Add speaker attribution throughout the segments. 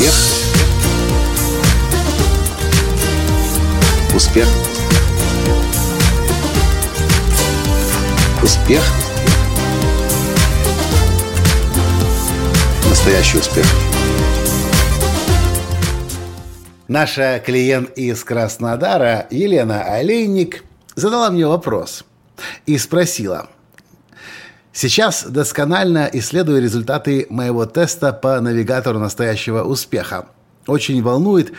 Speaker 1: Успех. Успех. Успех. Настоящий успех.
Speaker 2: Наша клиент из Краснодара Елена Олейник задала мне вопрос и спросила – Сейчас досконально исследую результаты моего теста по навигатору настоящего успеха. Очень волнует,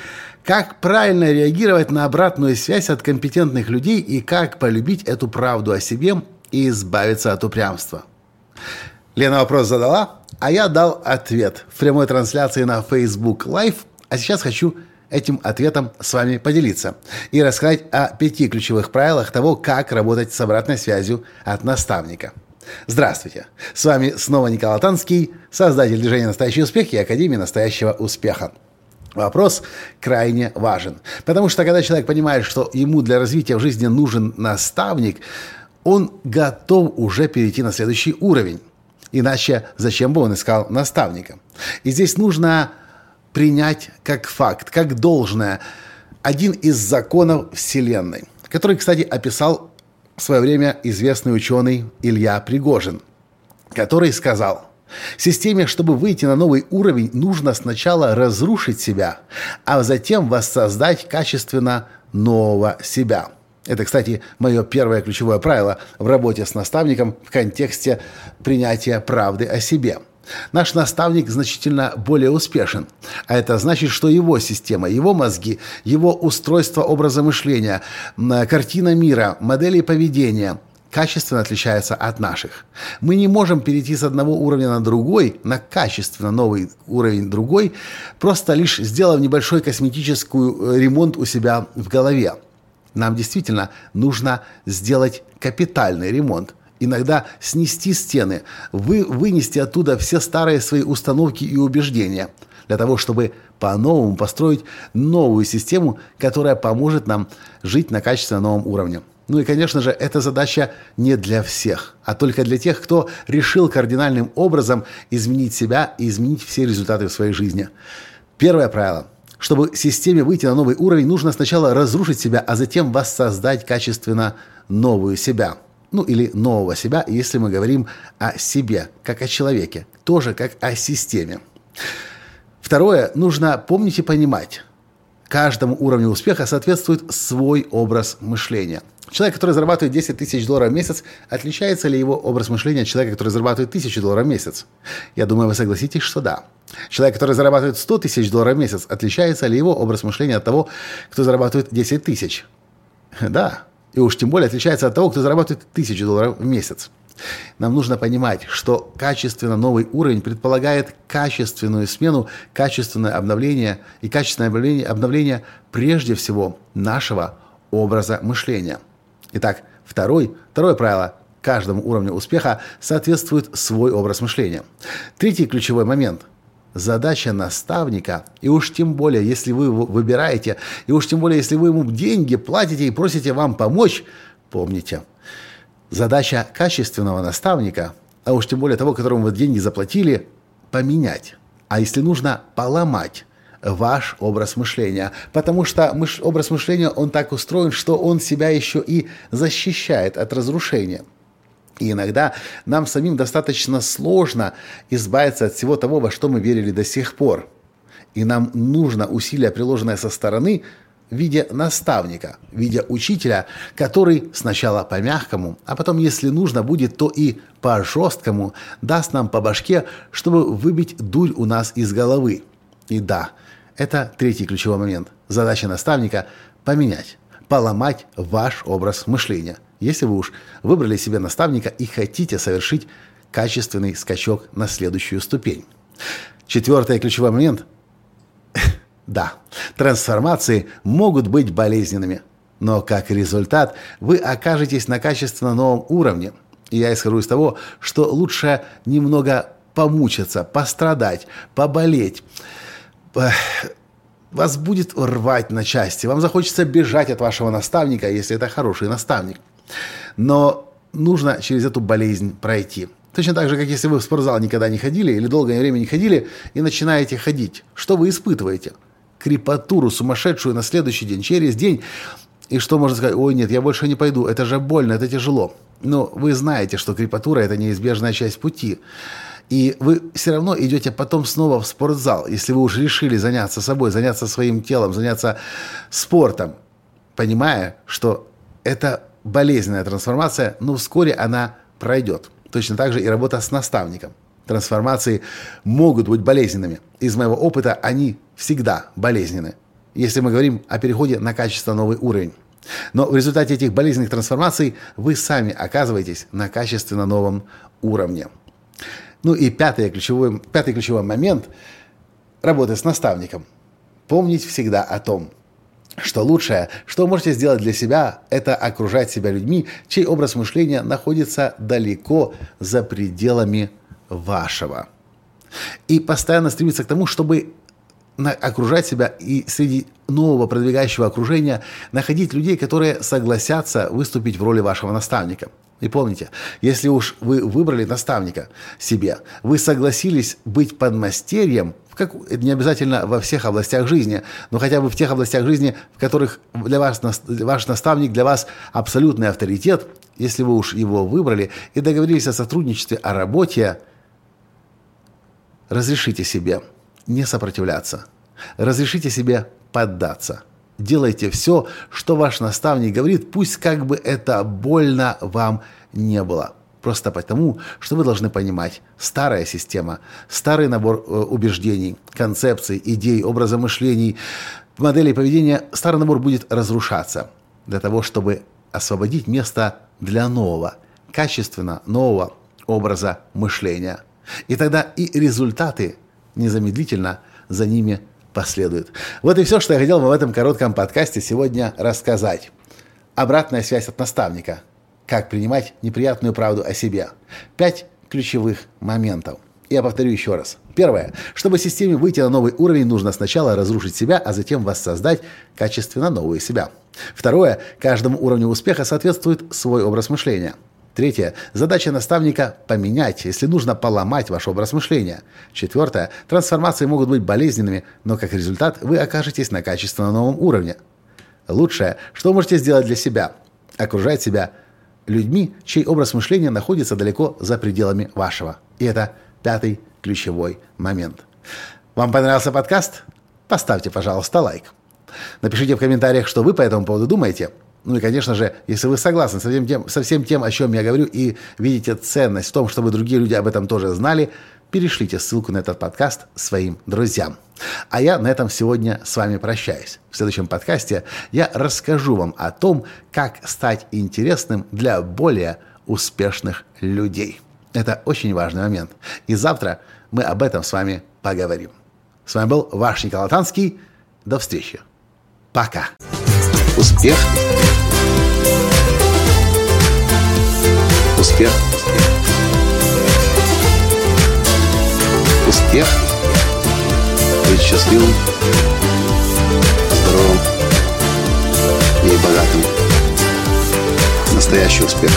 Speaker 2: как правильно реагировать на обратную связь от компетентных людей и как полюбить эту правду о себе и избавиться от упрямства. Лена вопрос задала, а я дал ответ в прямой трансляции на Facebook Live, а сейчас хочу этим ответом с вами поделиться и рассказать о пяти ключевых правилах того, как работать с обратной связью от наставника – Здравствуйте! С вами снова Николай Танский, создатель движения «Настоящий успех» и Академии «Настоящего успеха». Вопрос крайне важен, потому что когда человек понимает, что ему для развития в жизни нужен наставник, он готов уже перейти на следующий уровень. Иначе зачем бы он искал наставника? И здесь нужно принять как факт, как должное, один из законов Вселенной, который, кстати, описал в свое время известный ученый Илья Пригожин, который сказал, Системе, чтобы выйти на новый уровень, нужно сначала разрушить себя, а затем воссоздать качественно нового себя. Это, кстати, мое первое ключевое правило в работе с наставником в контексте принятия правды о себе – Наш наставник значительно более успешен. А это значит, что его система, его мозги, его устройство образа мышления, картина мира, модели поведения качественно отличается от наших. Мы не можем перейти с одного уровня на другой, на качественно новый уровень другой, просто лишь сделав небольшой косметический э, ремонт у себя в голове. Нам действительно нужно сделать капитальный ремонт – иногда снести стены, вы, вынести оттуда все старые свои установки и убеждения, для того, чтобы по-новому построить новую систему, которая поможет нам жить на качественно новом уровне. Ну и, конечно же, эта задача не для всех, а только для тех, кто решил кардинальным образом изменить себя и изменить все результаты в своей жизни. Первое правило. Чтобы системе выйти на новый уровень, нужно сначала разрушить себя, а затем воссоздать качественно новую себя – ну или нового себя, если мы говорим о себе, как о человеке, тоже как о системе. Второе, нужно помнить и понимать, каждому уровню успеха соответствует свой образ мышления. Человек, который зарабатывает 10 тысяч долларов в месяц, отличается ли его образ мышления от человека, который зарабатывает 1000 долларов в месяц? Я думаю, вы согласитесь, что да. Человек, который зарабатывает 100 тысяч долларов в месяц, отличается ли его образ мышления от того, кто зарабатывает 10 тысяч? Да, и уж тем более отличается от того, кто зарабатывает тысячу долларов в месяц. Нам нужно понимать, что качественно новый уровень предполагает качественную смену, качественное обновление и качественное обновление, обновление прежде всего нашего образа мышления. Итак, второй, второе правило каждому уровню успеха соответствует свой образ мышления. Третий ключевой момент – Задача наставника, и уж тем более, если вы выбираете, и уж тем более, если вы ему деньги платите и просите вам помочь, помните, задача качественного наставника, а уж тем более того, которому вы деньги заплатили, поменять. А если нужно, поломать ваш образ мышления. Потому что мыш, образ мышления, он так устроен, что он себя еще и защищает от разрушения. И иногда нам самим достаточно сложно избавиться от всего того, во что мы верили до сих пор. И нам нужно усилие, приложенное со стороны, в виде наставника, в виде учителя, который сначала по-мягкому, а потом, если нужно будет, то и по-жесткому даст нам по башке, чтобы выбить дурь у нас из головы. И да, это третий ключевой момент. Задача наставника – поменять, поломать ваш образ мышления – если вы уж выбрали себе наставника и хотите совершить качественный скачок на следующую ступень. Четвертый ключевой момент. да, трансформации могут быть болезненными, но как результат вы окажетесь на качественно новом уровне. И я исхожу из того, что лучше немного помучиться, пострадать, поболеть. Вас будет рвать на части, вам захочется бежать от вашего наставника, если это хороший наставник. Но нужно через эту болезнь пройти. Точно так же, как если вы в спортзал никогда не ходили или долгое время не ходили и начинаете ходить. Что вы испытываете? Крепатуру сумасшедшую на следующий день, через день. И что можно сказать? Ой, нет, я больше не пойду, это же больно, это тяжело. Но вы знаете, что крепатура – это неизбежная часть пути. И вы все равно идете потом снова в спортзал, если вы уже решили заняться собой, заняться своим телом, заняться спортом, понимая, что это болезненная трансформация, но вскоре она пройдет. Точно так же и работа с наставником. Трансформации могут быть болезненными. Из моего опыта они всегда болезненны, если мы говорим о переходе на качественно новый уровень. Но в результате этих болезненных трансформаций вы сами оказываетесь на качественно новом уровне. Ну и пятый ключевой, пятый ключевой момент работы с наставником. Помнить всегда о том, что лучшее, что можете сделать для себя, это окружать себя людьми, чей образ мышления находится далеко за пределами вашего. И постоянно стремиться к тому, чтобы окружать себя и среди нового продвигающего окружения находить людей, которые согласятся выступить в роли вашего наставника. И помните, если уж вы выбрали наставника себе, вы согласились быть подмастерьем, как, не обязательно во всех областях жизни, но хотя бы в тех областях жизни, в которых для вас, ваш наставник для вас абсолютный авторитет, если вы уж его выбрали и договорились о сотрудничестве, о работе, разрешите себе не сопротивляться. Разрешите себе поддаться. Делайте все, что ваш наставник говорит, пусть как бы это больно вам не было. Просто потому, что вы должны понимать, старая система, старый набор э, убеждений, концепций, идей, образа мышлений, моделей поведения, старый набор будет разрушаться для того, чтобы освободить место для нового, качественно нового образа мышления. И тогда и результаты незамедлительно за ними последуют. Вот и все, что я хотел вам в этом коротком подкасте сегодня рассказать. Обратная связь от наставника. Как принимать неприятную правду о себе. Пять ключевых моментов. Я повторю еще раз. Первое. Чтобы системе выйти на новый уровень, нужно сначала разрушить себя, а затем воссоздать качественно новую себя. Второе. Каждому уровню успеха соответствует свой образ мышления. Третье. Задача наставника – поменять, если нужно поломать ваш образ мышления. Четвертое. Трансформации могут быть болезненными, но как результат вы окажетесь на качественно новом уровне. Лучшее, что можете сделать для себя – окружать себя людьми, чей образ мышления находится далеко за пределами вашего. И это пятый ключевой момент. Вам понравился подкаст? Поставьте, пожалуйста, лайк. Напишите в комментариях, что вы по этому поводу думаете – ну и, конечно же, если вы согласны со всем, тем, со всем тем, о чем я говорю, и видите ценность в том, чтобы другие люди об этом тоже знали, перешлите ссылку на этот подкаст своим друзьям. А я на этом сегодня с вами прощаюсь. В следующем подкасте я расскажу вам о том, как стать интересным для более успешных людей. Это очень важный момент. И завтра мы об этом с вами поговорим. С вами был ваш Николай Танский. До встречи. Пока.
Speaker 1: Успех. Успех. Успех. Быть счастливым, здоровым и богатым. Настоящий успех.